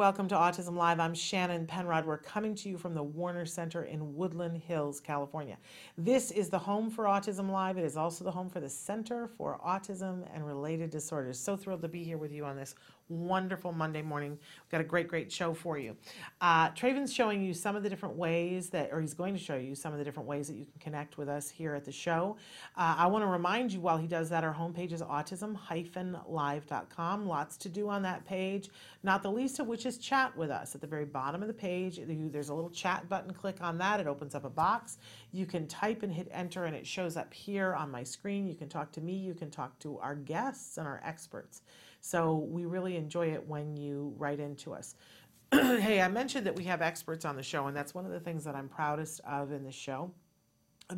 Welcome to Autism Live. I'm Shannon Penrod. We're coming to you from the Warner Center in Woodland Hills, California. This is the home for Autism Live. It is also the home for the Center for Autism and Related Disorders. So thrilled to be here with you on this wonderful Monday morning. We've got a great, great show for you. Uh, Traven's showing you some of the different ways that, or he's going to show you some of the different ways that you can connect with us here at the show. Uh, I want to remind you while he does that, our homepage is autism-live.com. Lots to do on that page, not the least of which is chat with us. At the very bottom of the page, there's a little chat button. Click on that. It opens up a box. You can type and hit enter, and it shows up here on my screen. You can talk to me. You can talk to our guests and our experts. So we really enjoy it when you write into us. hey, I mentioned that we have experts on the show, and that's one of the things that I'm proudest of in the show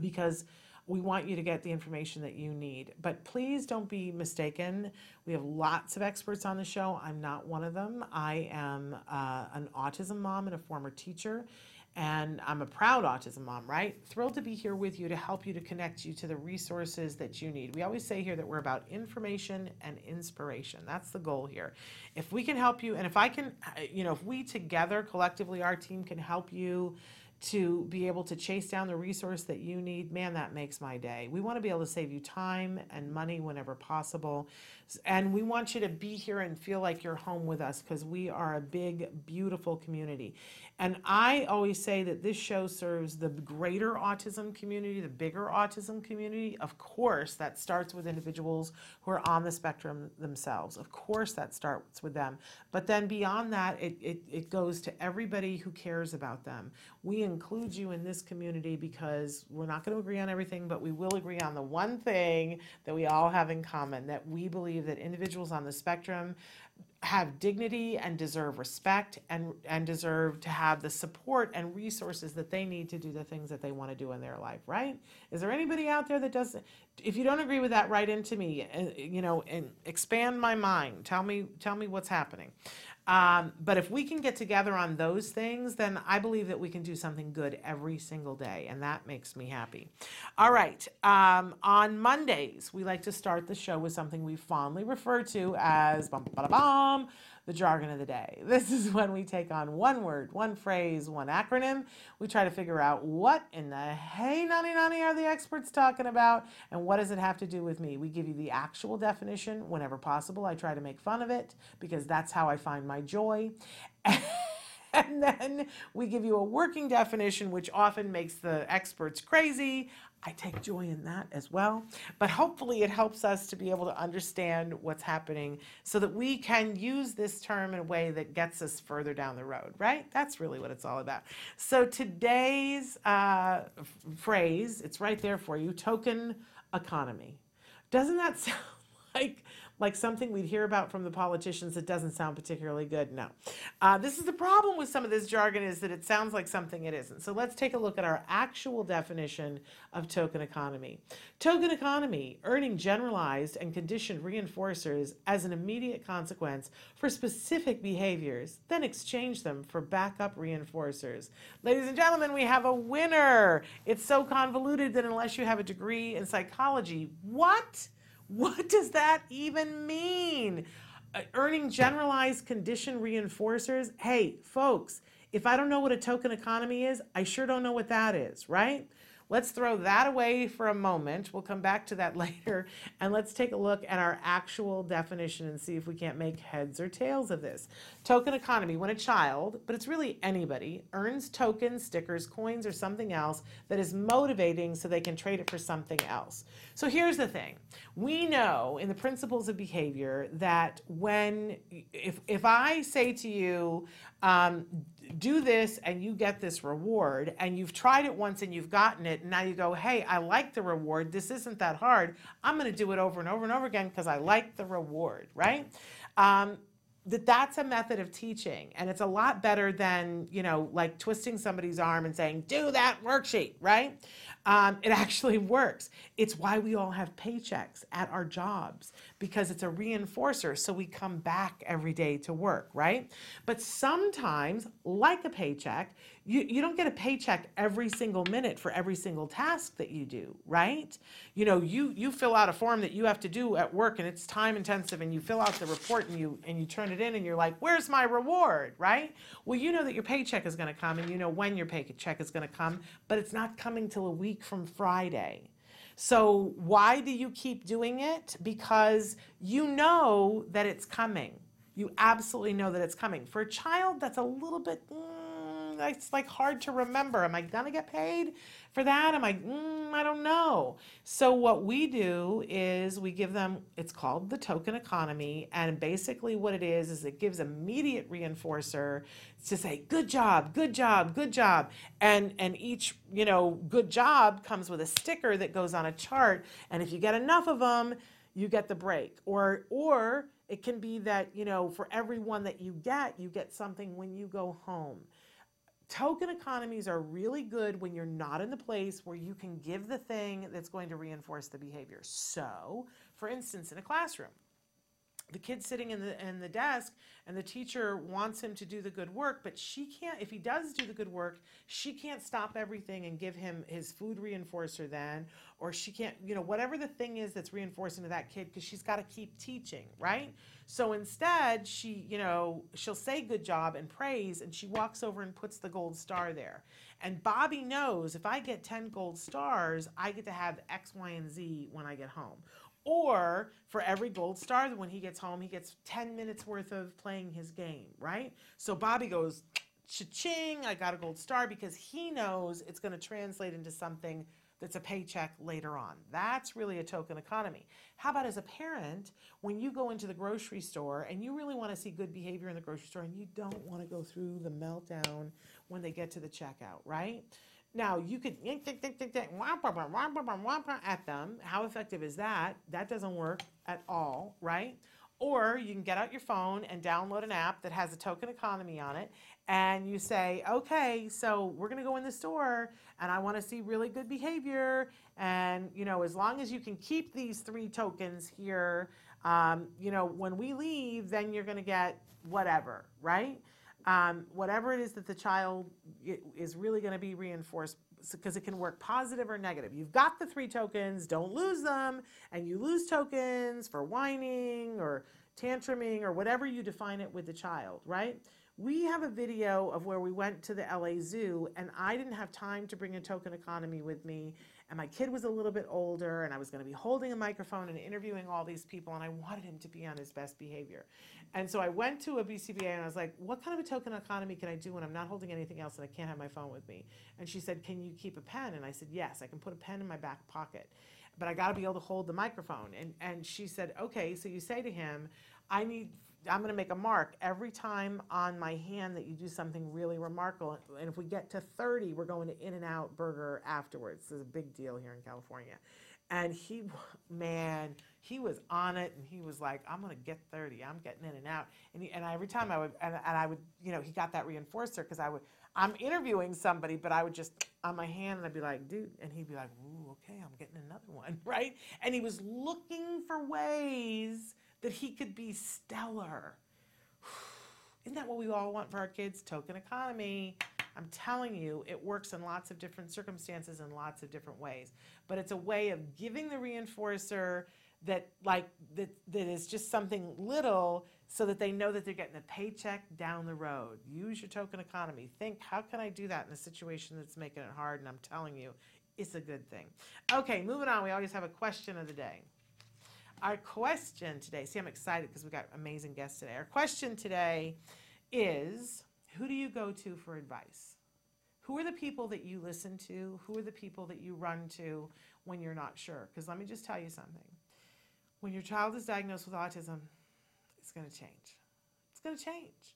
because we want you to get the information that you need. But please don't be mistaken. We have lots of experts on the show. I'm not one of them. I am uh, an autism mom and a former teacher and I'm a proud autism mom, right? Thrilled to be here with you to help you to connect you to the resources that you need. We always say here that we're about information and inspiration. That's the goal here. If we can help you, and if I can, uh, you know, if we together collectively, our team can help you to be able to chase down the resource that you need, man, that makes my day. We want to be able to save you time and money whenever possible. And we want you to be here and feel like you're home with us because we are a big, beautiful community. And I always say that this show serves the greater autism community, the bigger autism community. Of course, that starts with individuals who are on the spectrum themselves. Of course, that starts with them. But then beyond that, it, it, it goes to everybody who cares about them. We include you in this community because we're not going to agree on everything, but we will agree on the one thing that we all have in common that we believe that individuals on the spectrum have dignity and deserve respect and, and deserve to have the support and resources that they need to do the things that they want to do in their life, right? Is there anybody out there that doesn't? If you don't agree with that, write into me, uh, you know, and expand my mind. Tell me, tell me what's happening. Um, but if we can get together on those things, then I believe that we can do something good every single day, and that makes me happy. All right. Um, on Mondays, we like to start the show with something we fondly refer to as bum, ba, da bum, the jargon of the day. This is when we take on one word, one phrase, one acronym. We try to figure out what in the hey nani nani are the experts talking about and what does it have to do with me. We give you the actual definition whenever possible. I try to make fun of it because that's how I find my joy. and then we give you a working definition, which often makes the experts crazy. I take joy in that as well. But hopefully, it helps us to be able to understand what's happening so that we can use this term in a way that gets us further down the road, right? That's really what it's all about. So, today's uh, phrase, it's right there for you token economy. Doesn't that sound like like something we'd hear about from the politicians that doesn't sound particularly good. No. Uh, this is the problem with some of this jargon is that it sounds like something it isn't. So let's take a look at our actual definition of token economy. Token economy, earning generalized and conditioned reinforcers as an immediate consequence for specific behaviors, then exchange them for backup reinforcers. Ladies and gentlemen, we have a winner. It's so convoluted that unless you have a degree in psychology, what? What does that even mean? Uh, earning generalized condition reinforcers? Hey, folks, if I don't know what a token economy is, I sure don't know what that is, right? Let's throw that away for a moment. We'll come back to that later. And let's take a look at our actual definition and see if we can't make heads or tails of this. Token economy when a child, but it's really anybody, earns tokens, stickers, coins, or something else that is motivating so they can trade it for something else. So here's the thing we know in the principles of behavior that when, if, if I say to you, um, do this and you get this reward, and you've tried it once and you've gotten it, and now you go, hey, I like the reward, this isn't that hard, I'm gonna do it over and over and over again because I like the reward, right? Um, that that's a method of teaching and it's a lot better than you know like twisting somebody's arm and saying do that worksheet right? Um, it actually works. It's why we all have paychecks at our jobs because it's a reinforcer so we come back every day to work right? But sometimes like a paycheck you, you don't get a paycheck every single minute for every single task that you do right? You know you you fill out a form that you have to do at work and it's time intensive and you fill out the report and you and you turn it in and you're like where's my reward? Right? Well you know that your paycheck is going to come and you know when your paycheck is going to come but it's not coming till a week from friday so why do you keep doing it? Because you know that it's coming. You absolutely know that it's coming. For a child that's a little bit mm, it's like hard to remember. Am I gonna get paid for that? Am I? Mm, I don't know. So what we do is we give them. It's called the token economy, and basically what it is is it gives immediate reinforcer to say good job, good job, good job, and and each you know good job comes with a sticker that goes on a chart, and if you get enough of them, you get the break, or or it can be that you know for every one that you get you get something when you go home token economies are really good when you're not in the place where you can give the thing that's going to reinforce the behavior. So, for instance, in a classroom, the kid's sitting in the in the desk and the teacher wants him to do the good work but she can't if he does do the good work she can't stop everything and give him his food reinforcer then or she can't you know whatever the thing is that's reinforcing to that kid because she's got to keep teaching right? So instead she you know she'll say good job and praise and she walks over and puts the gold star there. And bobby knows if i get 10 gold stars i get to have x y and z when i get home or for every gold star, when he gets home, he gets 10 minutes worth of playing his game, right? So Bobby goes, cha-ching, I got a gold star because he knows it's going to translate into something that's a paycheck later on. That's really a token economy. How about as a parent, when you go into the grocery store and you really want to see good behavior in the grocery store and you don't want to go through the meltdown when they get to the checkout, right? Now you could at them. How effective is that? That doesn't work at all, right? Or you can get out your phone and download an app that has a token economy on it, and you say, okay, so we're gonna go in the store, and I want to see really good behavior, and you know, as long as you can keep these three tokens here, um, you know, when we leave, then you're gonna get whatever, right? Um, whatever it is that the child is really going to be reinforced because it can work positive or negative. You've got the three tokens, don't lose them, and you lose tokens for whining or tantruming or whatever you define it with the child, right? We have a video of where we went to the LA Zoo and I didn't have time to bring a token economy with me and my kid was a little bit older and I was going to be holding a microphone and interviewing all these people and I wanted him to be on his best behavior. And so I went to a BCBA and I was like, what kind of a token economy can I do when I'm not holding anything else and I can't have my phone with me? And she said, can you keep a pen? And I said, yes, I can put a pen in my back pocket, but I got to be able to hold the microphone. And, and she said, okay, so you say to him, I need I'm going to make a mark every time on my hand that you do something really remarkable. And if we get to 30, we're going to In-N-Out Burger afterwards. This is a big deal here in California. And he, man, he was on it and he was like, I'm going to get 30. I'm getting in and out. And, he, and every time I would, and, and I would, you know, he got that reinforcer because I would, I'm interviewing somebody, but I would just on my hand and I'd be like, dude, and he'd be like, ooh, okay, I'm getting another one, right? And he was looking for ways that he could be stellar. Isn't that what we all want for our kids? Token economy. I'm telling you, it works in lots of different circumstances in lots of different ways. But it's a way of giving the reinforcer that like that that is just something little so that they know that they're getting a paycheck down the road. Use your token economy. Think, how can I do that in a situation that's making it hard? And I'm telling you, it's a good thing. Okay, moving on. We always have a question of the day. Our question today, see, I'm excited because we got amazing guests today. Our question today is Who do you go to for advice? Who are the people that you listen to? Who are the people that you run to when you're not sure? Because let me just tell you something. When your child is diagnosed with autism, it's going to change. It's going to change.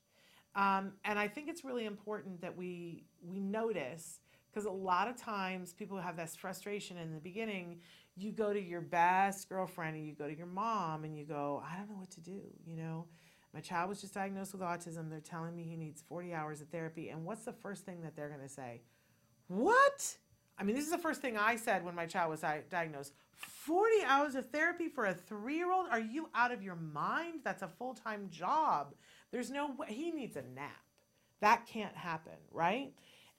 Um, and I think it's really important that we we notice because a lot of times people have this frustration in the beginning. You go to your best girlfriend and you go to your mom and you go, I don't know what to do. You know, my child was just diagnosed with autism. They're telling me he needs 40 hours of therapy. And what's the first thing that they're going to say? What? I mean, this is the first thing I said when my child was diagnosed. 40 hours of therapy for a three year old? Are you out of your mind? That's a full time job. There's no way. He needs a nap. That can't happen, right?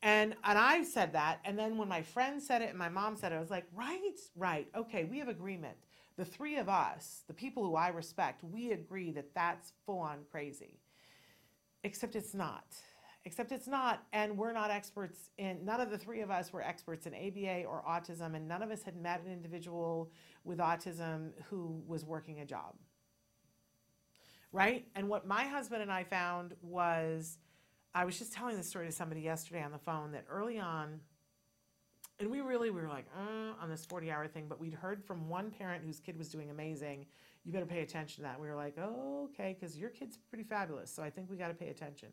And and I said that, and then when my friend said it and my mom said it, I was like, right, right, okay, we have agreement. The three of us, the people who I respect, we agree that that's full on crazy. Except it's not. Except it's not, and we're not experts in. None of the three of us were experts in ABA or autism, and none of us had met an individual with autism who was working a job. Right? And what my husband and I found was I was just telling this story to somebody yesterday on the phone that early on, and we really we were like uh, on this 40 hour thing, but we'd heard from one parent whose kid was doing amazing. You better pay attention to that. We were like, oh, okay, because your kid's pretty fabulous, so I think we got to pay attention.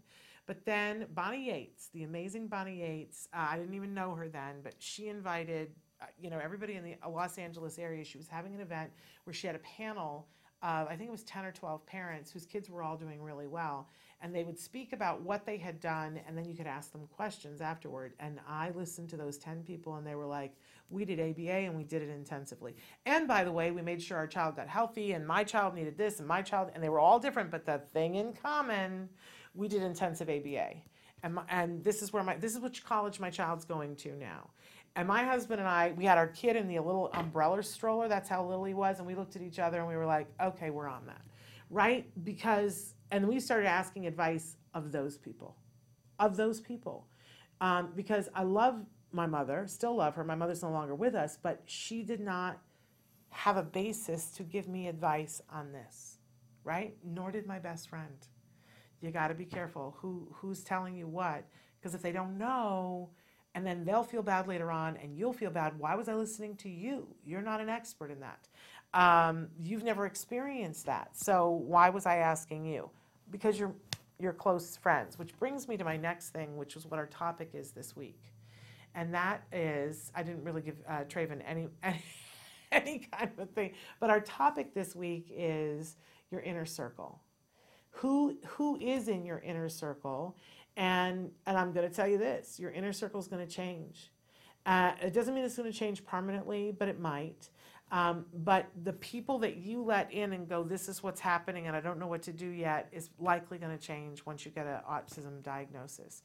But then Bonnie Yates, the amazing Bonnie Yates, uh, I didn't even know her then, but she invited, uh, you know, everybody in the Los Angeles area. She was having an event where she had a panel of, I think it was 10 or 12 parents whose kids were all doing really well and they would speak about what they had done and then you could ask them questions afterward and i listened to those 10 people and they were like we did aba and we did it intensively and by the way we made sure our child got healthy and my child needed this and my child and they were all different but the thing in common we did intensive aba and, my, and this is where my this is which college my child's going to now and my husband and I, we had our kid in the little umbrella stroller. That's how little he was. And we looked at each other and we were like, okay, we're on that. Right? Because and we started asking advice of those people, of those people, um, because I love my mother, still love her. My mother's no longer with us, but she did not have a basis to give me advice on this, right? Nor did my best friend. You got to be careful who who's telling you what, because if they don't know, and then they'll feel bad later on, and you'll feel bad. Why was I listening to you? You're not an expert in that. Um, you've never experienced that, so why was I asking you? Because you're you're close friends, which brings me to my next thing, which is what our topic is this week, and that is I didn't really give uh, Traven any, any any kind of thing, but our topic this week is your inner circle. Who who is in your inner circle, and and I'm going to tell you this: your inner circle is going to change. Uh, it doesn't mean it's going to change permanently, but it might. Um, but the people that you let in and go, this is what's happening and I don't know what to do yet, is likely going to change once you get an autism diagnosis.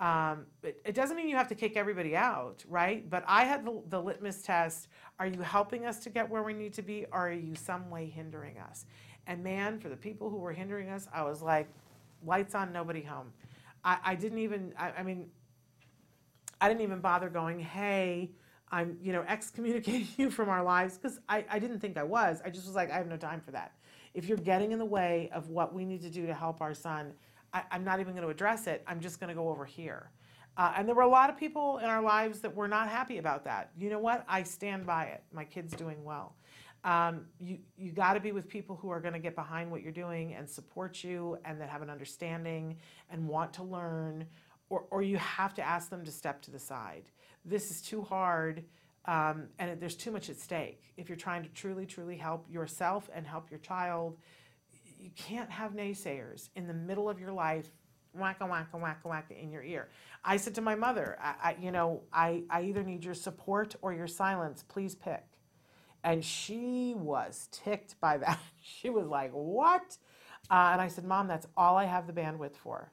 Um, it, it, doesn't mean you have to kick everybody out, right? But I had the, the, litmus test are you helping us to get where we need to be, or are you some way hindering us? And man, for the people who were hindering us, I was like, lights on, nobody home. I, I didn't even, I, I mean, I didn't even bother going, hey, I'm, you know, excommunicating you from our lives because I, I didn't think I was. I just was like, I have no time for that. If you're getting in the way of what we need to do to help our son, I, am not even going to address it. I'm just going to go over here. Uh, and there were a lot of people in our lives that were not happy about that. You know what? I stand by it. My kid's doing well. Um, you you got to be with people who are going to get behind what you're doing and support you and that have an understanding and want to learn, or, or you have to ask them to step to the side this is too hard um, and there's too much at stake. If you're trying to truly, truly help yourself and help your child, you can't have naysayers in the middle of your life, wacka, wacka, wacka, wacka in your ear. I said to my mother, I, I, you know, I, I either need your support or your silence. Please pick. And she was ticked by that. she was like, what? Uh, and I said, Mom, that's all I have the bandwidth for.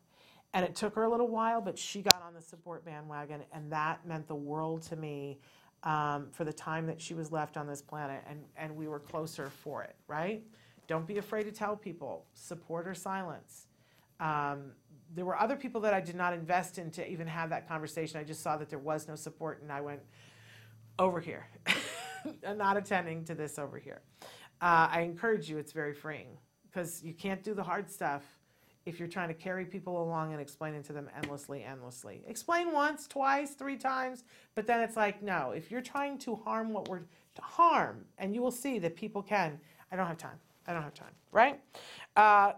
And it took her a little while, but she got on the support bandwagon, and that meant the world to me um, for the time that she was left on this planet, and, and we were closer for it, right? Don't be afraid to tell people, support or silence. Um, there were other people that I did not invest in to even have that conversation. I just saw that there was no support, and I went, over here, not attending to this over here. Uh, I encourage you, it's very freeing because you can't do the hard stuff if you're trying to carry people along and explaining to them endlessly, endlessly. Explain once, twice, three times, but then it's like, no, if you're trying to harm what we're to harm, and you will see that people can, I don't have time. I don't have time, right? Uh,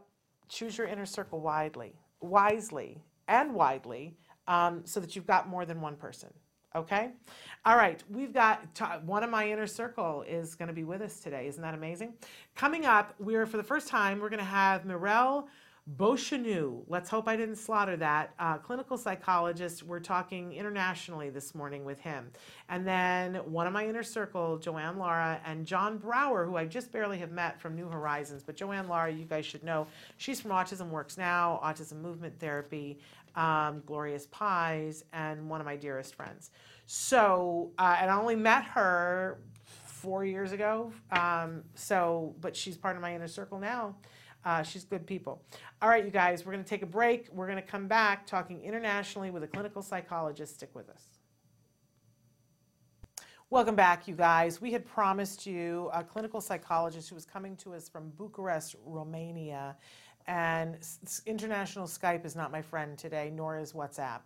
choose your inner circle widely, wisely, and widely, um, so that you've got more than one person. Okay? All right, we've got one of my inner circle is going to be with us today. Isn't that amazing? Coming up, we're for the first time, we're going to have Mirel Beauchenu, let's hope I didn't slaughter that, uh, clinical psychologist. We're talking internationally this morning with him. And then one of my inner circle, Joanne Lara, and John Brower, who I just barely have met from New Horizons. But Joanne Lara, you guys should know, she's from Autism Works Now, Autism Movement Therapy, um, Glorious Pies, and one of my dearest friends. So, uh, and I only met her four years ago. Um, so, but she's part of my inner circle now. Uh, she's good people. All right, you guys, we're going to take a break. We're going to come back talking internationally with a clinical psychologist. Stick with us. Welcome back, you guys. We had promised you a clinical psychologist who was coming to us from Bucharest, Romania. And international Skype is not my friend today, nor is WhatsApp.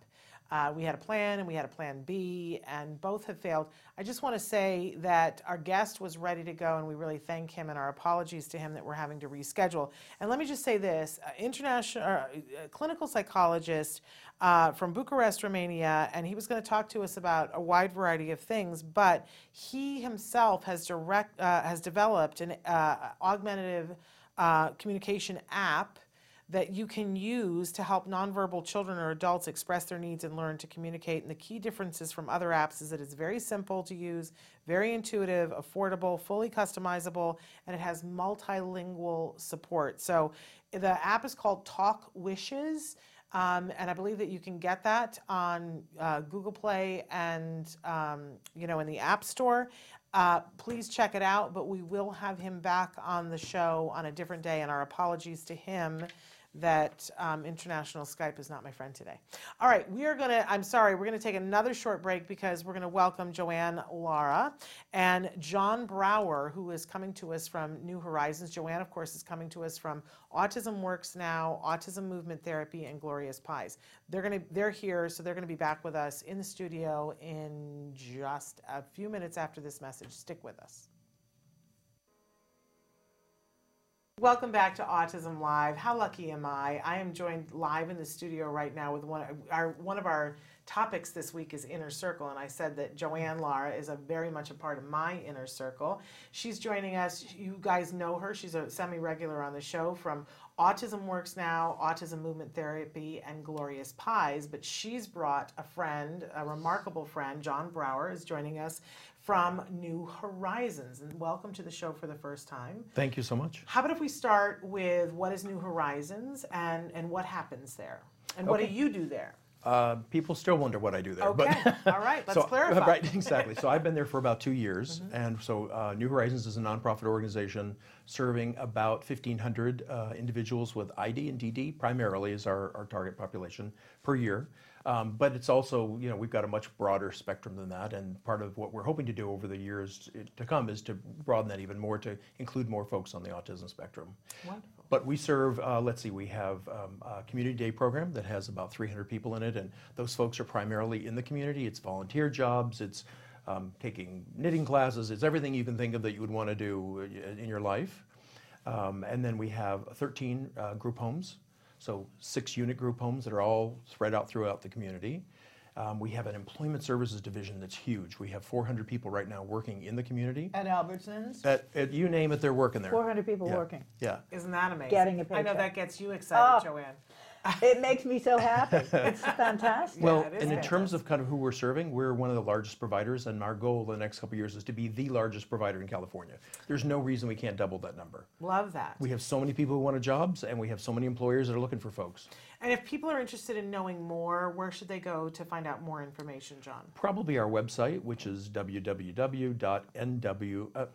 Uh, we had a plan and we had a plan B, and both have failed. I just want to say that our guest was ready to go, and we really thank him and our apologies to him that we're having to reschedule. And let me just say this uh, international uh, clinical psychologist uh, from Bucharest, Romania, and he was going to talk to us about a wide variety of things, but he himself has, direct, uh, has developed an uh, augmentative communication app that you can use to help nonverbal children or adults express their needs and learn to communicate. And the key differences from other apps is that it's very simple to use, very intuitive, affordable, fully customizable, and it has multilingual support. So the app is called Talk Wishes. Um, and I believe that you can get that on uh, Google Play and um, you know in the App Store. Uh, please check it out. But we will have him back on the show on a different day, and our apologies to him that um, international Skype is not my friend today. All right, we are going to, I'm sorry, we're going to take another short break because we're going to welcome Joanne Lara and John Brower, who is coming to us from New Horizons. Joanne, of course, is coming to us from Autism Works Now, Autism Movement Therapy, and Glorious Pies. They're going to, they're here, so they're going to be back with us in the studio in just a few minutes after this message. Stick with us. Welcome back to Autism Live. How lucky am I? I am joined live in the studio right now with one our one of our topics this week is inner circle and I said that Joanne Lara is a very much a part of my inner circle. She's joining us. You guys know her. She's a semi-regular on the show from Autism Works Now, Autism Movement Therapy, and Glorious Pies. But she's brought a friend, a remarkable friend. John Brower is joining us from New Horizons. And welcome to the show for the first time. Thank you so much. How about if we start with what is New Horizons and, and what happens there? And what do you do there? Uh, people still wonder what I do there. Okay, but all right, let's so, clarify. Right, exactly. So I've been there for about two years, mm-hmm. and so uh, New Horizons is a nonprofit organization serving about 1,500 uh, individuals with ID and DD, primarily is our, our target population per year. Um, but it's also, you know, we've got a much broader spectrum than that, and part of what we're hoping to do over the years to come is to broaden that even more to include more folks on the autism spectrum. Wonderful. But we serve, uh, let's see, we have um, a community day program that has about 300 people in it, and those folks are primarily in the community. It's volunteer jobs, it's um, taking knitting classes, it's everything you can think of that you would want to do uh, in your life. Um, and then we have 13 uh, group homes so six unit group homes that are all spread out throughout the community. Um, we have an employment services division that's huge. We have 400 people right now working in the community. At Albertsons? At, at you name it, they're working there. 400 people Yeah. working. Yeah. Isn't that amazing? Getting a I know paycheck. that gets you excited, Oh. Joanne. It makes me so happy. It's fantastic. Yeah, Well, it is and in terms of kind of who we're serving, we're one of the largest providers, and our goal the next couple of years is to be the largest provider in California. There's no reason we can't double that number. Love that. We have so many people who want jobs, and we have so many employers that are looking for folks. And if people are interested in knowing more, where should they go to find out more information, John? Probably our website, which is www.nw, uh,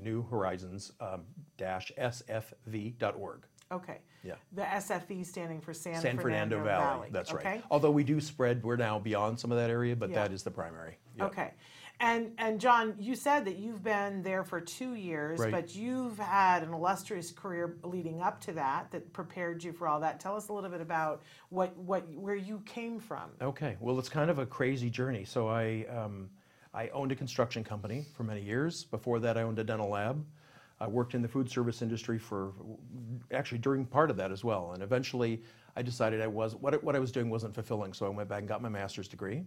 New Horizons um, dash sfv.org. Okay. Yeah. The SFV standing for San, San Fernando, Valley. That's okay? right. Although we do spread, we're now beyond some of that area, but Yeah. that is the primary. Yeah. Okay. And and John, you said that you've been there for two years, Right. but you've had an illustrious career leading up to that that prepared you for all that. Tell us a little bit about what what where you came from. Okay, well, it's kind of a crazy journey. So I, um, I owned a construction company for many years. Before that, I owned a dental lab. I worked in the food service industry for, actually during part of that as well. And eventually, I decided I was what, what I was doing wasn't fulfilling, so I went back and got my master's degree.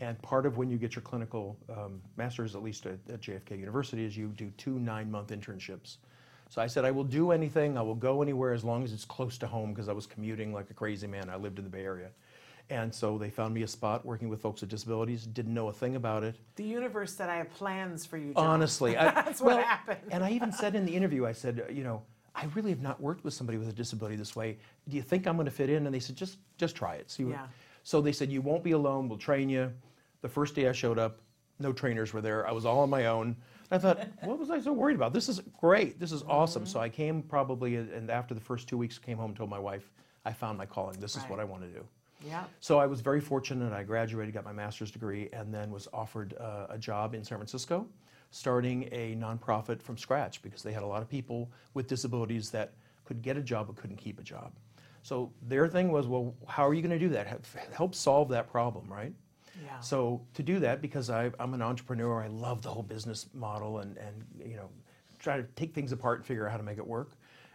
And part of when you get your clinical um, master's, at least at, at JFK University, is you do two nine-month internships. So I said, I will do anything, I will go anywhere as long as it's close to home, because I was commuting like a crazy man. I lived in the Bay Area. And so they found me a spot working with folks with disabilities, didn't know a thing about it. The universe said I have plans for you, John. Honestly, I, That's what happened. And I even said in the interview, I said, you know, I really have not worked with somebody with a disability this way. Do you think I'm going to fit in? And they said, just just try it. See what. Yeah. So they said, you won't be alone. We'll train you. The first day I showed up, no trainers were there. I was all on my own. I thought, what was I so worried about? This is great. This is awesome. Mm-hmm. So I came probably, uh, and after the first two weeks, came home and told my wife, I found my calling. This is what I want to do. Yeah. So I was very fortunate. I graduated, got my master's degree, and then was offered uh, a job in San Francisco, starting a nonprofit from scratch because they had a lot of people with disabilities that could get a job but couldn't keep a job. So their thing was, well, how are you going to do that? Help solve that problem, right? So to do that, because I, I'm an entrepreneur, I love the whole business model and, and you know, try to take things apart and figure out how to make it work.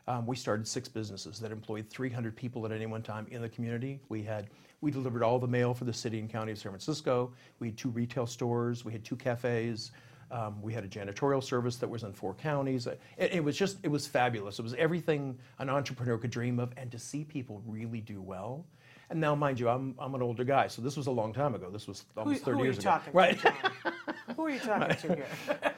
Um, we started six businesses that employed 300 people at any one time in the community. We had we delivered all the mail for the city and county of San Francisco. We had two retail stores. We had two cafes. Um, we had a janitorial service that was in four counties. It, it was just it was fabulous. It was everything an entrepreneur could dream of, and to see people really do well. And now, mind you, I'm, I'm an older guy, so this was a long time ago. This was almost who 30 are you years ago. talking right. to, Who are you talking to here?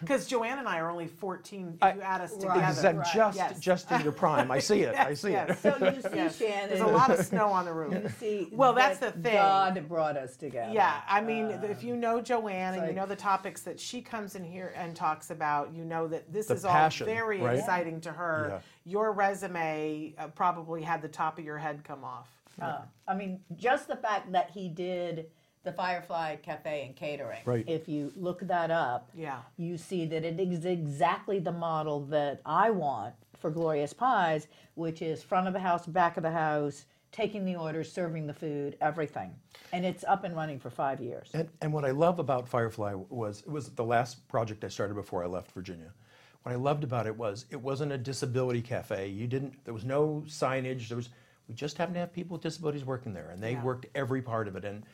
Because Joanne and I are only 14 if you add us Right. together. Exact- Right. just, Yes. just in your prime. I see it. I see yes. it. So you see, Yes. Shannon. There's a lot of snow on the roof. You roof. see, Well, that's that the thing. God brought us together. Yeah, I mean, if you know Joanne and you know the topics that she comes in here and talks about, you know that this The is all very right? exciting to her. Yeah. Your resume uh, probably had the top of your head come off. Uh, I mean, just the fact that he did the Firefly Cafe and catering. Right. If you look that up, Yeah. you see that it is exactly the model that I want for Glorious Pies, which is front of the house, back of the house, taking the orders, serving the food, everything. And it's up and running for five years. And, and what I love about Firefly was it was the last project I started before I left Virginia. What I loved about it was it wasn't a disability cafe. You didn't. There was no signage. There was. We just happened to have people with disabilities working there, and they Yeah. worked every part of it. And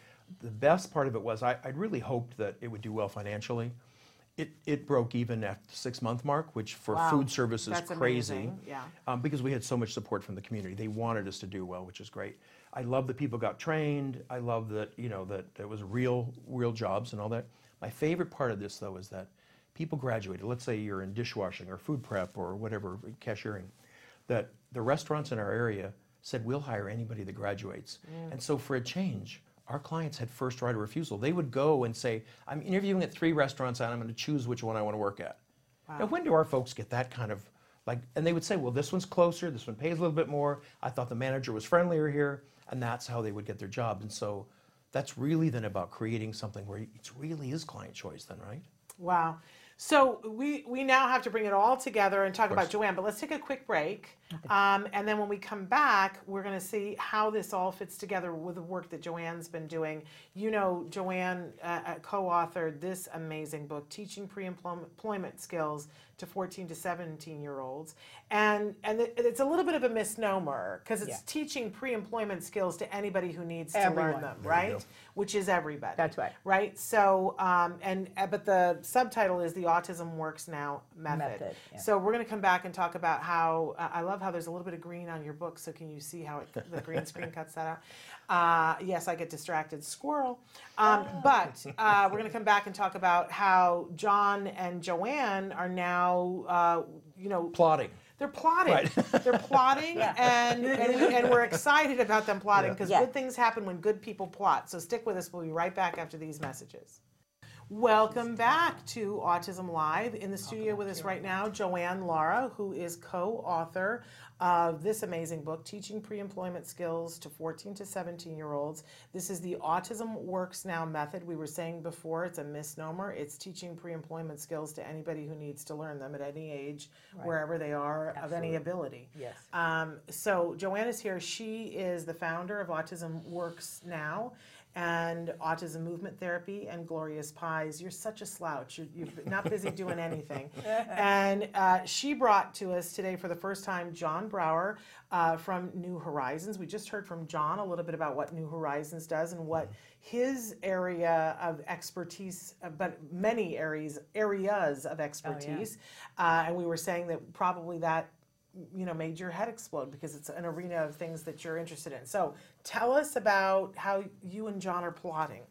the best part of it was I, I really hoped that it would do well financially. It, it broke even at the six month mark, which for Wow. food service is That's crazy. amazing. Yeah. Um, because we had so much support from the community. They wanted us to do well, which is great. I love that people got trained. I love that, you know, that it was real, real jobs and all that. My favorite part of this, though, is that people graduated. Let's say you're in dishwashing or food prep or whatever, cashiering, that the restaurants in our area said, we'll hire anybody that graduates. And so for a change, our clients had first right of refusal. They would go and say, I'm interviewing at three restaurants and I'm going to choose which one I want to work at. Now, when do our folks get that kind of like, and they would say, well, this one's closer, this one pays a little bit more. I thought the manager was friendlier here, and that's how they would get their job. And so that's really then about creating something where it really is client choice, then, right? Wow. So we, we now have to bring it all together and talk about. Joanne, but let's take a quick break. Um, and then when we come back, we're going to see how this all fits together with the work that Joanne's been doing. You know, Joanne uh, uh, co authored this amazing book, Teaching Pre Employment Skills to 14 to 17 year olds. And, and it's a little bit of a misnomer because it's Yeah. teaching pre employment skills to anybody who needs to learn them, There right? Which is everybody. That's right. Right. So, um, and uh, but the subtitle is the Autism Works Now method. Method, yeah. So we're going to come back and talk about how uh, I love how there's a little bit of green on your book. So can you see how it, the green screen cuts that out? Uh, yes, I get distracted, squirrel. Um, but uh, we're going to come back and talk about how John and Joanne are now, uh, you know, Plotting. they're plotting. Right. They're plotting, Yeah. and, and, we, and we're excited about them plotting Yeah. because Yeah. good things happen when good people plot. So stick with us. We'll be right back after these messages. Welcome back to Autism Live. In the studio with us right now, Joanne Lara, who is co author of this amazing book, Teaching Pre Employment Skills to 14 to 17 Year Olds. This is the Autism Works Now method. We were saying before it's a misnomer. It's teaching pre employment skills to anybody who needs to learn them at any age, wherever they are, of any ability. Yes. Um, so Joanne is here. She is the founder of Autism Works Now and Autism Movement Therapy and Glorious Pies. You're such a slouch. You're, you're not busy doing anything. and uh, she brought to us today for the first time John Brower uh, from New Horizons. We just heard from John a little bit about what New Horizons does and what his area of expertise, uh, but many areas areas of expertise. uh, and we were saying that probably that you know made your head explode because it's an arena of things that you're interested in. So tell us about how you and John are plotting.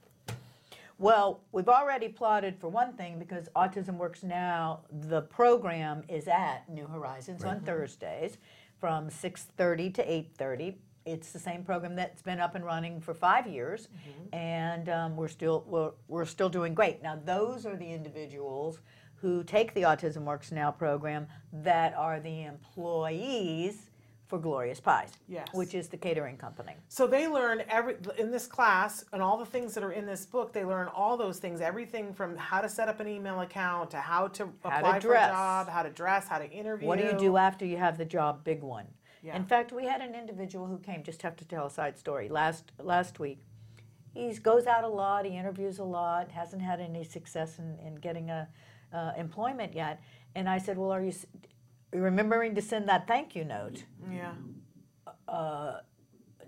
Well, we've already plotted for one thing because Autism Works Now, the program is at New Horizons on Thursdays from 6:30 to 8:30. It's the same program that's been up and running for five years, and um, we're still we're, we're still doing great. Now, those are the individuals who take the Autism Works Now program that are the employees for Glorious Pies, Yes. which is the catering company. So they learn every in this class and all the things that are in this book. They learn all those things, everything from how to set up an email account to how to How to apply for a job, how to dress, how to interview. What do you do after you have the job? Big one. Yeah. In fact, we had an individual who came. Just have to tell a side story. Last last week, he goes out a lot. He interviews a lot. Hasn't had any success in, in getting a uh, employment yet. And I said, "Well, are you s- remembering to send that thank you note?" Yeah.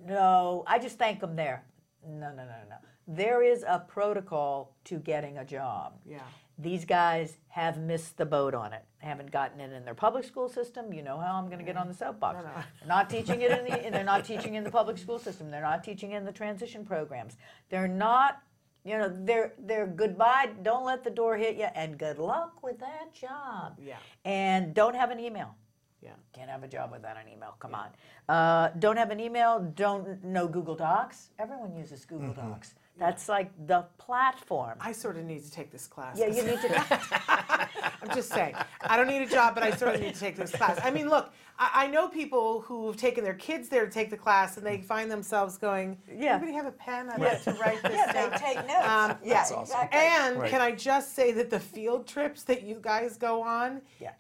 No, I just thank them there. No, no, no, no. There is a protocol to getting a job. Yeah. These guys have missed the boat on it. Haven't gotten it in their public school system. You know how I'm going to get on the soapbox. No, no. They're not teaching it in the. They're not teaching in the public school system. They're not teaching in the transition programs. They're not. You know, they're they're goodbye. Don't let the door hit you, and good luck with that job. Yeah. And don't have an email. Yeah. Can't have a job without an email. Come on. Uh, don't have an email. Don't know Google Docs. Everyone uses Google Docs. That's like the platform. I sort of need to take this class. yeah, you need to. I'm just saying. I don't need a job, but I sort of need to take this class. I mean, look, I, I know people who've taken their kids there to take the class, and they find themselves going, Yeah. "Anybody have a pen? I'd like to write this yeah, down." they take notes. Um, yeah, awesome. exactly. And Right. can I just say that the field trips that you guys go on, yeah.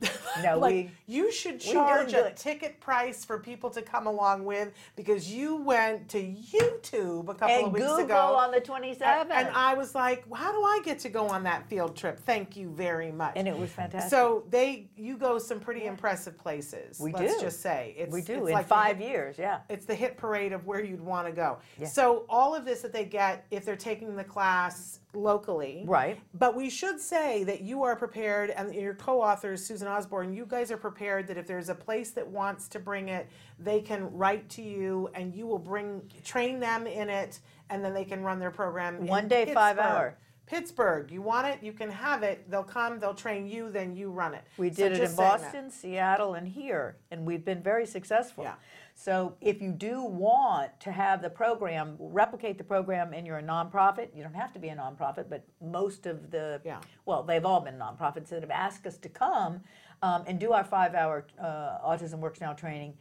No, like we. you should charge a ticket price for people to come along with because you went to YouTube a couple And of weeks Google ago. on the 27th. and I was like, how do I get to go on that field trip? Thank you very much. And it was fantastic. So they, you go some pretty impressive places. We let's do. just say it's we do It's in like five hit- years. Yeah. It's the hit parade of where you'd want to go. Yeah. So all of this that they get if they're taking the class locally, Right. But we should say that you are prepared, and your co-authors Susan Osborne, you guys are prepared that if there's a place that wants to bring it, they can write to you, and you will bring train them in it, and then they can run their program. in One day, five Pittsburgh. hour. Pittsburgh, you want it, you can have it. They'll come, they'll train you, then you run it. We So did it in saying that. Boston, Seattle, and here, and we've been very successful. Yeah. So if you do want to have the program, replicate the program, and you're a nonprofit, you don't have to be a nonprofit, but most of the, Yeah. well, they've all been nonprofits that have asked us to come um, and do our five-hour uh, Autism Works Now training.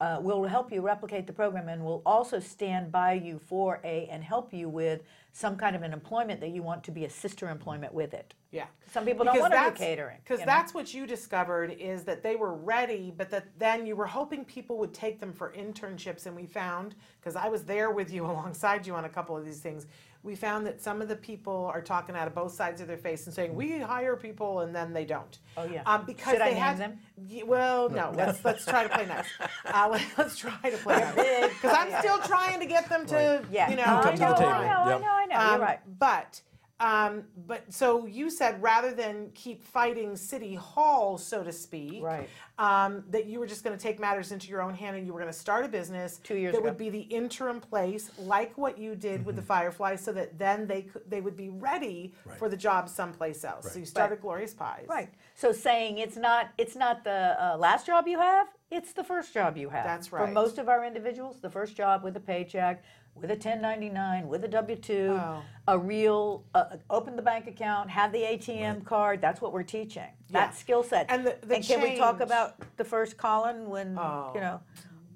Uh, we'll help you replicate the program, and we'll also stand by you for a and help you with some kind of an employment that you want to be a sister employment with it. Yeah. Some people don't want to do catering. Because you know? that's what you discovered is that they were ready, but that then you were hoping people would take them for internships. And we found, because I was there with you alongside you on a couple of these things, we found that some of the people are talking out of both sides of their face and saying, we hire people and then they don't. Oh, yeah. Um, because Should I they name had, them? Well, no, let's, let's try to play nice. Uh, let, us try to play nice. Because I'm still trying to get them to, Yeah. you know, I Come to the know, table. I know, I know, I know. um, You're right. But um, but so you said rather than keep fighting City Hall, so to speak, Right. Um, that you were just going to take matters into your own hand and you were going to start a business Two years that ago. would be the interim place, like what you did with the Mm-hmm. Fireflies, so that then they could, they would be ready for the job someplace else. So you started Glorious Pies, Right. So saying it's not it's not the uh, last job you have, it's the first job you have. That's right. For most of our individuals, the first job with a paycheck, with a 1099, with a W 2, Oh. a real, uh, open the bank account, have the ATM card. That's what we're teaching. That skill set. And the- the can we talk about the first Colin when, Oh. you know,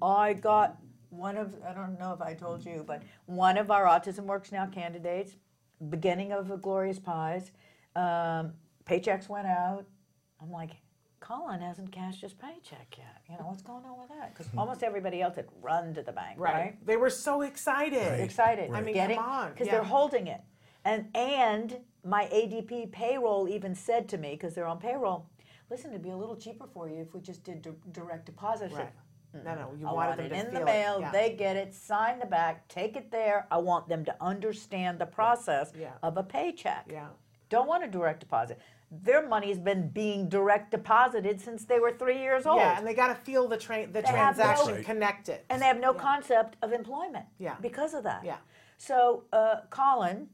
I got one of, I don't know if I told you, but one of our Autism Works Now candidates, beginning of a Glorious Pies, um, paychecks went out. I'm like, Colin hasn't cashed his paycheck yet. You know, what's going on with that? Because hmm. almost everybody else had run to the bank, right? Right. They were so excited. Excited. I mean, getting, come on, Because yeah. they're holding it. And, and my ADP payroll even said to me, because they're on payroll, listen, it'd be a little cheaper for you if we just did di- direct deposit. I said, Right. Hmm. No, no, you I wanted want them it to in feel the it, mail. yeah. They get it, sign the back, take it there. I want them to understand the process Yeah. of a paycheck. Yeah. Don't want a direct deposit. Their money's been being direct deposited since they were three years old. Yeah, and they got to feel the train, the They have no- transaction connected. and they have no concept of employment Yeah. because of that. Yeah. So, uh, Colin,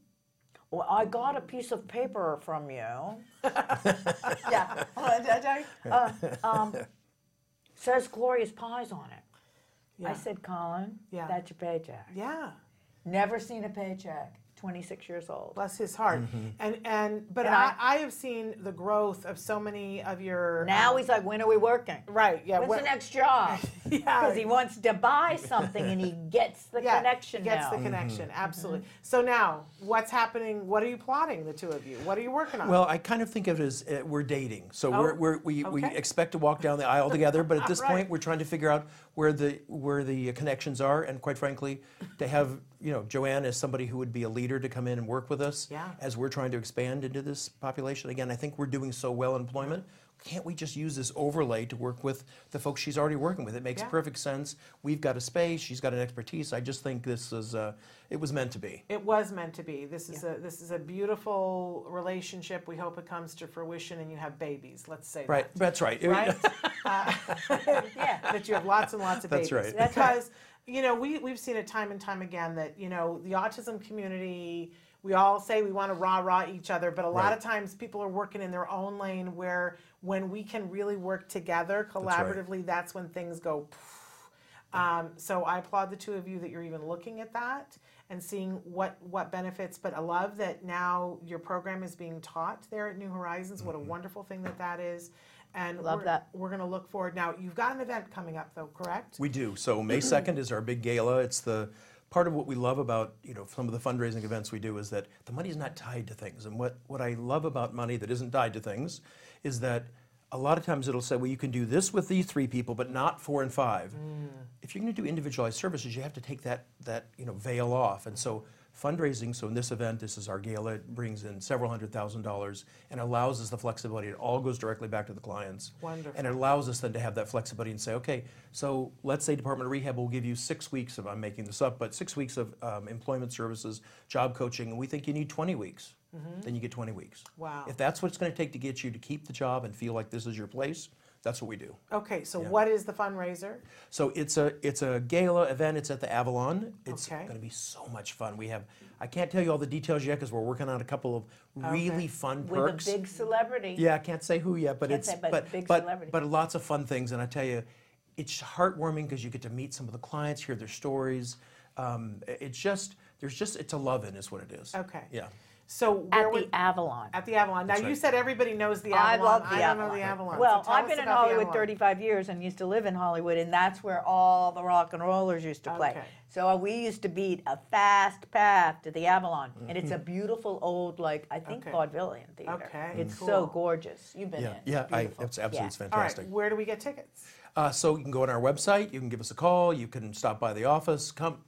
well, I got a piece of paper from you. yeah. Uh, um, says Glorious Pies on it. Yeah. I said, Colin, Yeah. that's your paycheck. yeah. Never seen a paycheck. 26 years old. Bless his heart. Mm-hmm. And and but And I, I- I have seen the growth of so many of your Now um, he's like, when are we working? right, yeah. When's when- the next job? Yeah. Because he wants to buy something and he gets the yeah, connection gets now. the Mm-hmm. connection, absolutely. So now, what's happening? What are you plotting, the two of you? What are you working on? Well, I kind of think of it as uh, we're dating. So we're, Oh, we're, we, we expect to walk down the aisle together, but at this Right. point, we're trying to figure out where the where the connections are, and quite frankly, to have you know Joanne is somebody who would be a leader to come in and work with us Yeah. as we're trying to expand into this population. Again, I think we're doing so well in employment. Can't we just use this overlay to work with the folks she's already working with? It makes Yeah. perfect sense. We've got a space. She's got an expertise. I just think this is uh, it was meant to be. It was meant to be. This is a this is a beautiful relationship. We hope it comes to fruition and you have babies. Let's say Right. that. That's right. Right? Uh, Yeah. that you have lots and lots of babies. That's right. Because you know we we've seen it time and time again that you know the autism community. We all say we want to rah rah each other, but a lot Right. of times people are working in their own lane. Where when we can really work together collaboratively, that's, when things go. poof. Um, so I applaud the two of you that you're even looking at that and seeing what what benefits. But I love that now your program is being taught there at New Horizons. What a wonderful thing that that is. And Love we're, that. We're going to look forward. Now you've got an event coming up, though, correct? We do. So May 2nd is our big gala. It's the part of what we love about you know some of the fundraising events we do is that the money's not tied to things. And what what I love about money that isn't tied to things is that a lot of times it'll say, well, you can do this with these three people, but not four and five. Mm. If you're going to do individualized services, you have to take that that you know veil off. And so fundraising. So in this event, this is our gala. It brings in several hundred thousand dollars and allows us the flexibility. It all goes directly back to the clients. Wonderful. And it allows us then to have that flexibility and say, okay, so let's say Department of Rehab will give you six weeks of, I'm making this up, but six weeks of um, employment services, job coaching, and we think you need 20 weeks. Then you get 20 weeks. Wow. If that's what it's going to take to get you to keep the job and feel like this is your place, that's what we do. Okay, so Yeah. what is the fundraiser? So it's a it's a gala event. It's at the Avalon. It's Okay. going to be so much fun. We have I can't tell you all the details yet because we're working on a couple of really Okay. fun perks. With a big celebrity. Yeah, I can't say who yet, but Can't it's say, but but big but, celebrity. but lots of fun things. And I tell you, it's heartwarming because you get to meet some of the clients, hear their stories. Um, it's just there's just it's a love-in is what it is. Okay. Yeah. So where At would, the Avalon. at the Avalon. Now That's you right. said everybody knows the I Avalon. love the I don't Avalon. know the Avalon. Well, so I've been in Hollywood 35 years and used to live in Hollywood, and that's where all the rock and rollers used to play. Okay. So uh, we used to beat a fast path to the Avalon, and it's Mm-hmm. a beautiful old, like I think Okay. vaudevillian theater. Okay, it's cool. so gorgeous. You've been Yeah, in. yeah, It's I, it's absolutely it's All right, fantastic. where do we get tickets? Uh, so you can go on our website. You can give us a call. You can stop by the office. Come,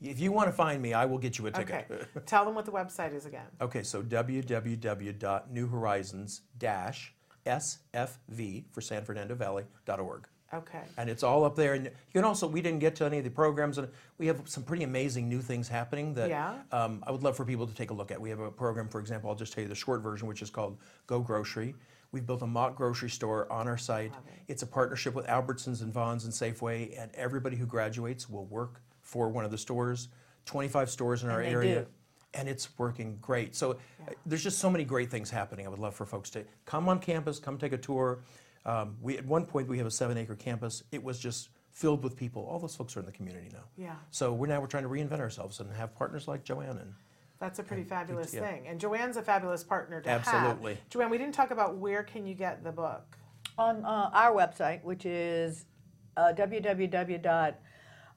if you want to find me, I will get you a ticket. Okay, tell them what the website is again. Okay, so www.newhorizons-sfv for San Fernando Valley.org. Okay. And it's all up there. And you can also, we didn't get to any of the programs, and we have some pretty amazing new things happening that Yeah. um, I would love for people to take a look at. We have a program, for example, I'll just tell you the short version, which is called Go Grocery. We've built a mock grocery store on our site. It's a partnership with Albertsons and Vons and Safeway, and everybody who graduates will work for one of the stores. 25 stores in our they area do. and it's working great. So uh, there's just so many great things happening. I would love for folks to come on campus, come take a tour. Um, we at one point we have a seven acre campus. It was just filled with people. All those folks are in the community now. Yeah. So we're now we're trying to reinvent ourselves and have partners like Joanne and That's a pretty fabulous yeah. thing. And Joanne's a fabulous partner to have. Absolutely. Joanne, we didn't talk about where can you get the book? on uh, our website, which is uh,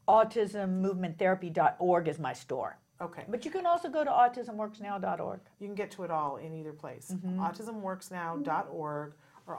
www.autismmovementtherapy.org is my store. Okay. But you can also go to autismworksnow.org. You can get to it all in either place. Mm-hmm. AutismWorksNow.org or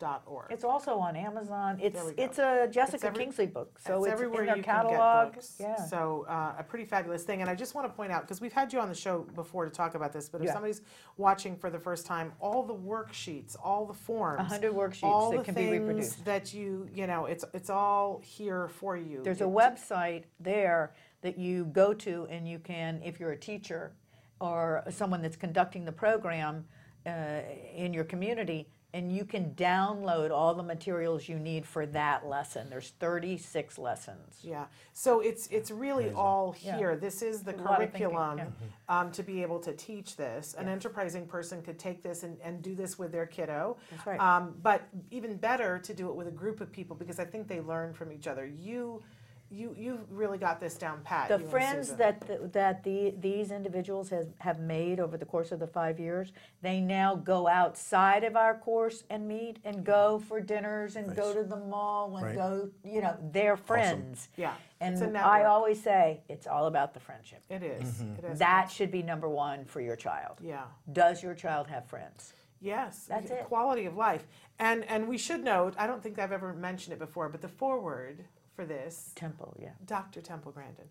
AutismMovementTherapy.org. It's also on Amazon. It's There we go. it's a Jessica every- Kingsley book, so It's it's, everywhere in their you catalog. can get books. Yeah. So uh, a pretty fabulous thing. And I just want to point out because we've had you on the show before to talk about this, but if Yeah. somebody's watching for the first time, all the worksheets, all the forms, A hundred worksheets all that the can be things reproduced. that you you know, it's it's all here for you. There's a website there that you go to, and you can, if you're a teacher or someone that's conducting the program uh, in your community, and you can download all the materials you need for that lesson. There's 36 lessons. Yeah, so it's, it's really all Yeah. here. This is the A lot thinking, curriculum yeah. um, to be able to teach this. An enterprising person could take this and, and do this with their kiddo. That's right. Um, But even better to do it with a group of people because I think they learn from each other. You, you, you've really got this down pat. The friends that the, that the these individuals has, have made over the course of the five years, they now go outside of our course and meet and go for dinners and go to the mall and Right. go. You know, they're friends. Yeah, And it's a I network. always say it's all about the friendship. It is, mm-hmm. it is. That should be number one for your child. Yeah. Does your child have friends? Yes, That's it. Quality of life, and and we should note. I don't think I've ever mentioned it before, but the forward for this Temple, yeah. Dr. Temple Grandin.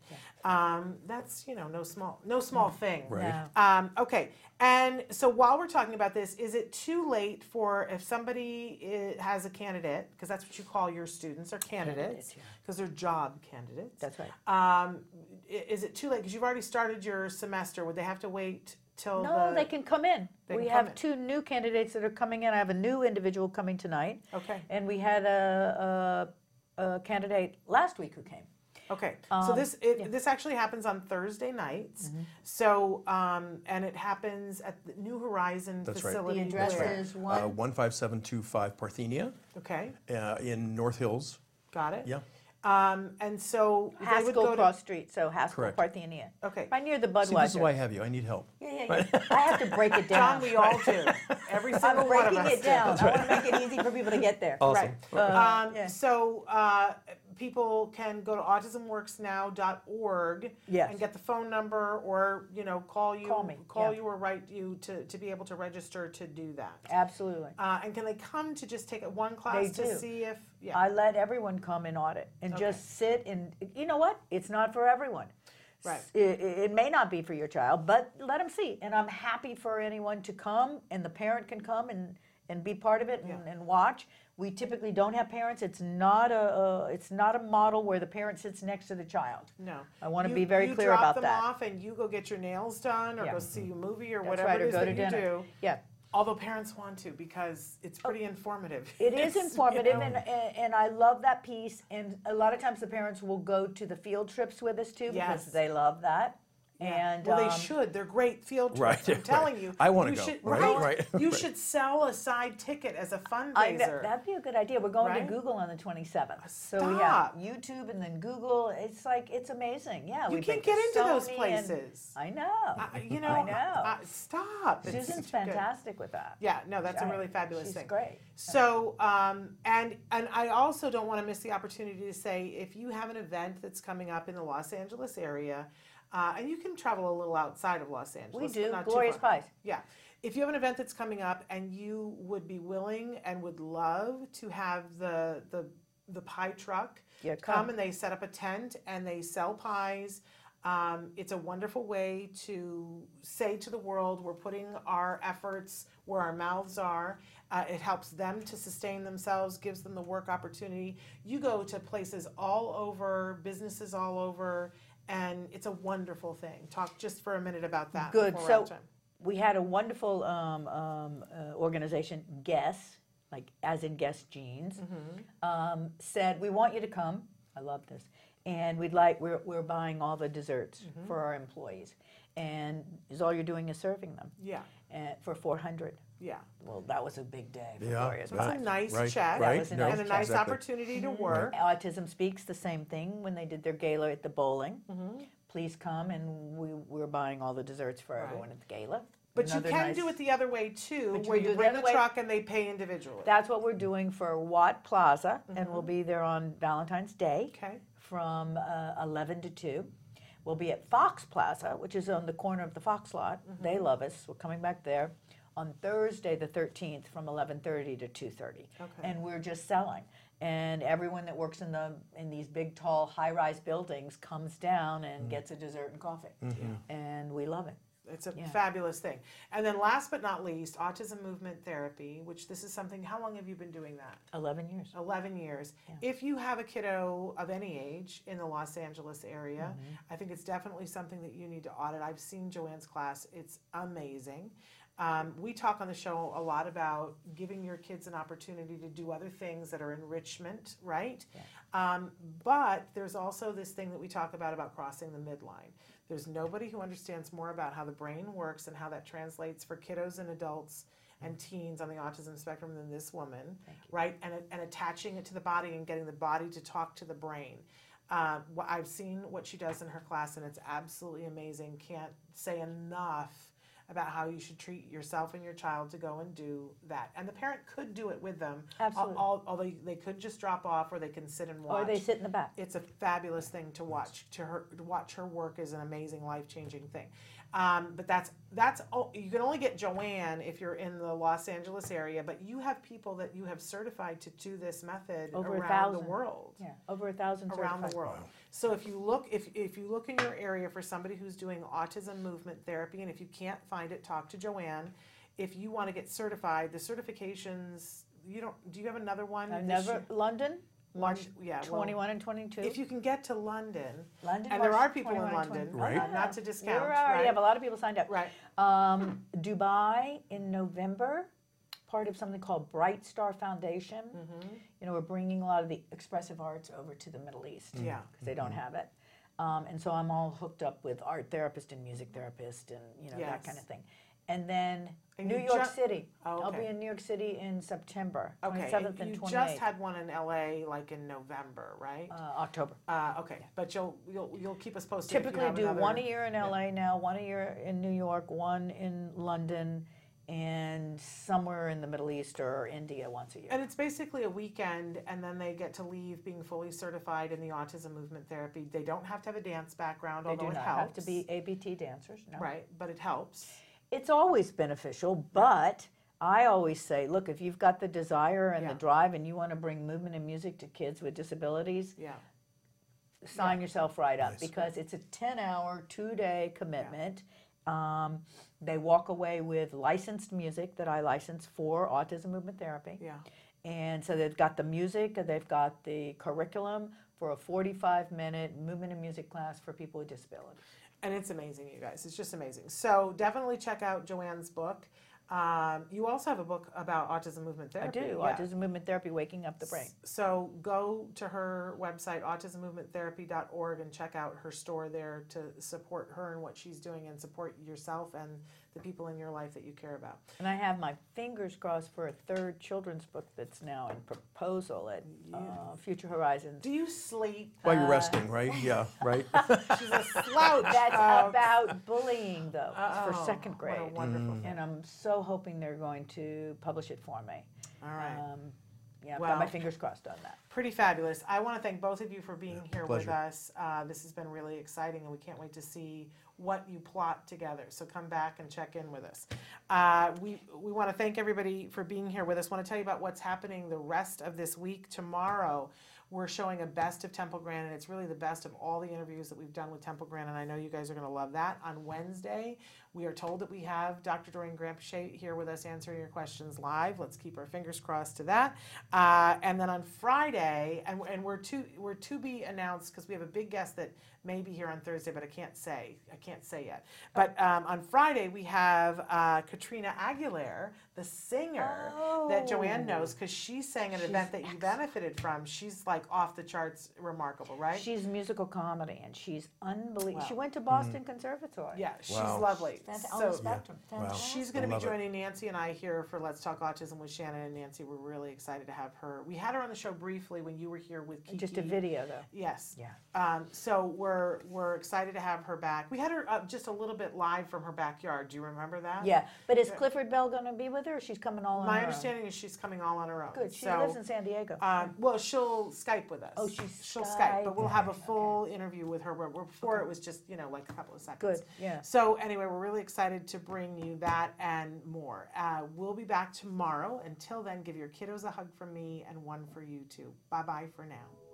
Um, that's you know no small no small thing. Right. No. Um, okay, and so while we're talking about this, is it too late for if somebody i- has a candidate because that's what you call your students or candidates Candidates, yeah. because they're job candidates. That's right. Um, is it too late because you've already started your semester? Would they have to wait till No, the? they can come in. They we can have in. two new candidates that are coming in. I have a new individual coming tonight. Okay. And we had a, a, a candidate last week who came. Okay, so Um, this it, this actually happens on Thursday nights. Mm-hmm. So um, and it happens at the New Horizon That's right. facility. The address where- is one. uh, 15725 Parthenia Okay, uh, in North Hills. got it. Yeah. Um, and so they would Haskell go Cross Street, so Haskell Correct. Parthenia. to. Okay, Right near the See, Budweiser. this is why I have you. I need help. yeah, yeah, yeah. I have to break it down. John, down. we all do. Every single I'm one of breaking it do. down. I want to make it easy for people to get there. Awesome. Uh, Um, yeah. So uh, people can go to autismworksnow.org Yes. and get the phone number, or you know, call you, Call me, call yeah. you, or write you to, to be able to register to do that. Absolutely. Uh, and can they come to just take it one class They to do. see if yeah I let everyone come and audit and Okay. just sit and you know what? It's not for everyone. Right. It, it may not be for your child, but let them see. And I'm happy for anyone to come and the parent can come and, and be part of it and, Yeah. and watch. We typically don't have parents. It's not a, a it's not a model where the parent sits next to the child. no. I wanna You- be very clear about that. you drop them off and you go get your nails done or Yeah. go see a movie or That's whatever right, or is go that to you dinner. do. Yeah. Although parents want to because it's oh. pretty informative. It is It's, you informative, know, and, and and I love that piece. And a lot of times the parents will go to the field trips with us too because Yes. they love that. Yeah. And well, um, they should. They're great field Right, trips. I'm right. telling you. I wanna you go, Should, right, right. right, You right. should sell a side ticket as a fundraiser. I know, that'd be a good idea. We're going Right? to Google on the 27th. So we Stop. have YouTube and then Google. It's like, it's amazing. Yeah. you we've can't get to into those Sony and- places. I know. I- you know. I know. uh, stop. It's Susan's too good. fantastic with that. Yeah, no, that's a I- really fabulous she's thing. great. So, um, and and I also don't want to miss the opportunity to say if you have an event that's coming up in the Los Angeles area, uh, and you can travel a little outside of Los Angeles. We do. Glorious. Pies. Yeah. If you have an event that's coming up and you would be willing and would love to have the the the pie truck Yeah, come. come. and they set up a tent and they sell pies. Um, it's a wonderful way to say to the world, we're putting our efforts where our mouths are. Uh, it helps them to sustain themselves, gives them the work opportunity. You go to places all over, businesses all over, and it's a wonderful thing. Talk just for a minute about that. Good. So we had a wonderful um, um, uh, organization, Guess, like as in Guess Jeans, Mm-hmm. um, said, We want you to come. I love this. And we'd like, we're, we're buying all the desserts Mm-hmm. for our employees. and is all you're doing is serving them Yeah, uh, for 400. Yeah. Well, that was a big day for Yeah, Gloria's So it's a Right, nice right, check right, was a no, nice and a nice exactly. opportunity to work. Autism Speaks, the same thing when they did their gala at the bowling. Mm-hmm. Please come, and we, we're buying all the desserts for everyone at the gala. But you Another can nice- do it the other way too, But you where can do you it the bring other way. truck and they pay individually. That's what we're doing for Watt Plaza, and Mm-hmm. we'll be there on Valentine's Day Okay, from uh, 11 to 2. We'll be at Fox Plaza, which is on the corner of the Fox lot. Mm-hmm. They love us. We're coming back there on Thursday, the 13th, from 11:30 to 2:30. Okay. And we're just selling. And everyone that works in the in these big, tall, high-rise buildings comes down Mm. and gets a dessert and coffee, Mm-hmm. and we love it. it's a Yeah. fabulous thing. And then last but not least, autism movement therapy, which this is something, how long have you been doing that? 11 years. 11 years. If you have a kiddo of any age in the Los Angeles area, I think it's definitely something that you need to audit. I've seen Joanne's class, it's amazing. Um, we talk on the show a lot about giving your kids an opportunity to do other things that are enrichment, right? Um, but there's also this thing that we talk about about crossing the midline. There's nobody who understands more about how the brain works and how that translates for kiddos and adults and teens on the autism spectrum than this woman, right? And, and attaching it to the body and getting the body to talk to the brain. Uh, I've seen what she does in her class, and it's absolutely amazing. Can't say enough about how you should treat yourself and your child to go and do that. And the parent could do it with them. Absolutely. al- Although they could just drop off, or they can sit and watch Or they sit in the back. it's a fabulous thing to watch. To her, to watch her work is an amazing, life changing thing. Um, but that's that's oh, you can only get Joanne if you're in the Los Angeles area. But you have people that you have certified to do this method Over a around the thousand. world Yeah, over a thousand around the certified. world. So if you look, if, if you look in your area for somebody who's doing autism movement therapy, and if you can't find it, talk to Joanne. If you want to get certified, the certifications, you don't, do you have another one? I've never. London, March Lon- yeah, well, 21 and 22. If you can get to London, London, and there March are people in 21 and London, 22. Right. Oh, not to discount, We're already right? have a lot of people signed up. right? Um, Dubai in November, part of something called Bright Star Foundation. Mm-hmm. You know, we're bringing a lot of the expressive arts over to the Middle East. Yeah. Because they don't have it. Um, and so I'm all hooked up with art therapist and music therapist and, you know, that kind of thing. And then And New York ju- City. Oh, I'll be in New York City in September, Okay, 27th and and you 28th. just had one in LA, like in November, right? uh, October. Uh, okay, but you'll you'll you'll keep us posted. if you Typically have do another- one a year in LA now, one a year in New York, one in London, and somewhere in the Middle East or India once a year. And it's basically a weekend, and then they get to leave being fully certified in the autism movement therapy. They don't have to have a dance background, They although do it not helps. have to be ABT dancers, no. right, but it helps. It's always beneficial, but I always say, look, if you've got the desire and Yeah. the drive and you want to bring movement and music to kids with disabilities, Yeah, sign yourself right up Nice. because it's a 10 hour, two day commitment. Um, they walk away with licensed music that I license for autism movement therapy. yeah. And so they've got the music, they've got the curriculum for a 45 minute movement and music class for people with disabilities. And it's amazing, you guys. It's just amazing. So definitely check out Joanne's book. Um, you also have a book about autism movement therapy. I do. yeah. Autism movement therapy, waking up the brain. So go to her website, autismmovementtherapy.org, and check out her store there to support her and what she's doing and support yourself and the people in your life that you care about. And I have my fingers crossed for a third children's book that's now in proposal at uh, Future Horizons. Do you sleep? While you're resting, right? Yeah, right. She's a slouch. That's of- about bullying, though. It's for Oh, second what grade. a wonderful thing. And I'm so hoping they're going to publish it for me. All right. Um, yeah, I've got my Well- fingers crossed on that. Pretty fabulous. I want to thank both of you for being here with pleasure. us. Uh, this has been really exciting, and we can't wait to see what you plot together. So come back and check in with us. Uh, we we want to thank everybody for being here with us. Want to tell you about what's happening the rest of this week. Tomorrow, we're showing a best of Temple Grandin, and it's really the best of all the interviews that we've done with Temple Grandin. and I know you guys are going to love that. On Wednesday, We are told that we have Dr. Doreen Granpeesheh here with us answering your questions live. Let's keep our fingers crossed to that. Uh, and then on Friday, and, and we're to we're to be announced because we have a big guest that may be here on Thursday, but I can't say I can't say yet. But um, on Friday we have uh, Katrina Aguilera, the singer that Joanne knows because she sang at an event that you benefited from. She's like off the charts, remarkable, right? She's musical comedy and she's unbelievable. She went to Boston Conservatory. yeah, she's Wow. lovely. Fanta- on So- the spectrum. Fantastic. She's going to be love it. joining Nancy and I here for Let's Talk Autism with Shannon and Nancy. We're really excited to have her. We had her on the show briefly when you were here with Kiki. Just a video though. Yes. Yeah. Um, so we're we're excited to have her back. We had her uh, just a little bit live from her backyard. Do you remember that? Yeah, but is Clifford Bell going to be with her? or She's coming all on My her own? understanding is she's coming all on her own. Good. She so, lives in San Diego. Um, well, she'll Skype with us. Oh, she's she'll Skype, but we'll have a Skype, okay. full interview with her. Where, where before it was just you know like a couple of seconds. Good. Yeah. So anyway, we're really excited to bring you that and more. Uh, we'll be back tomorrow. Until then, give your kiddos a hug from me and one for you too. Bye bye for now.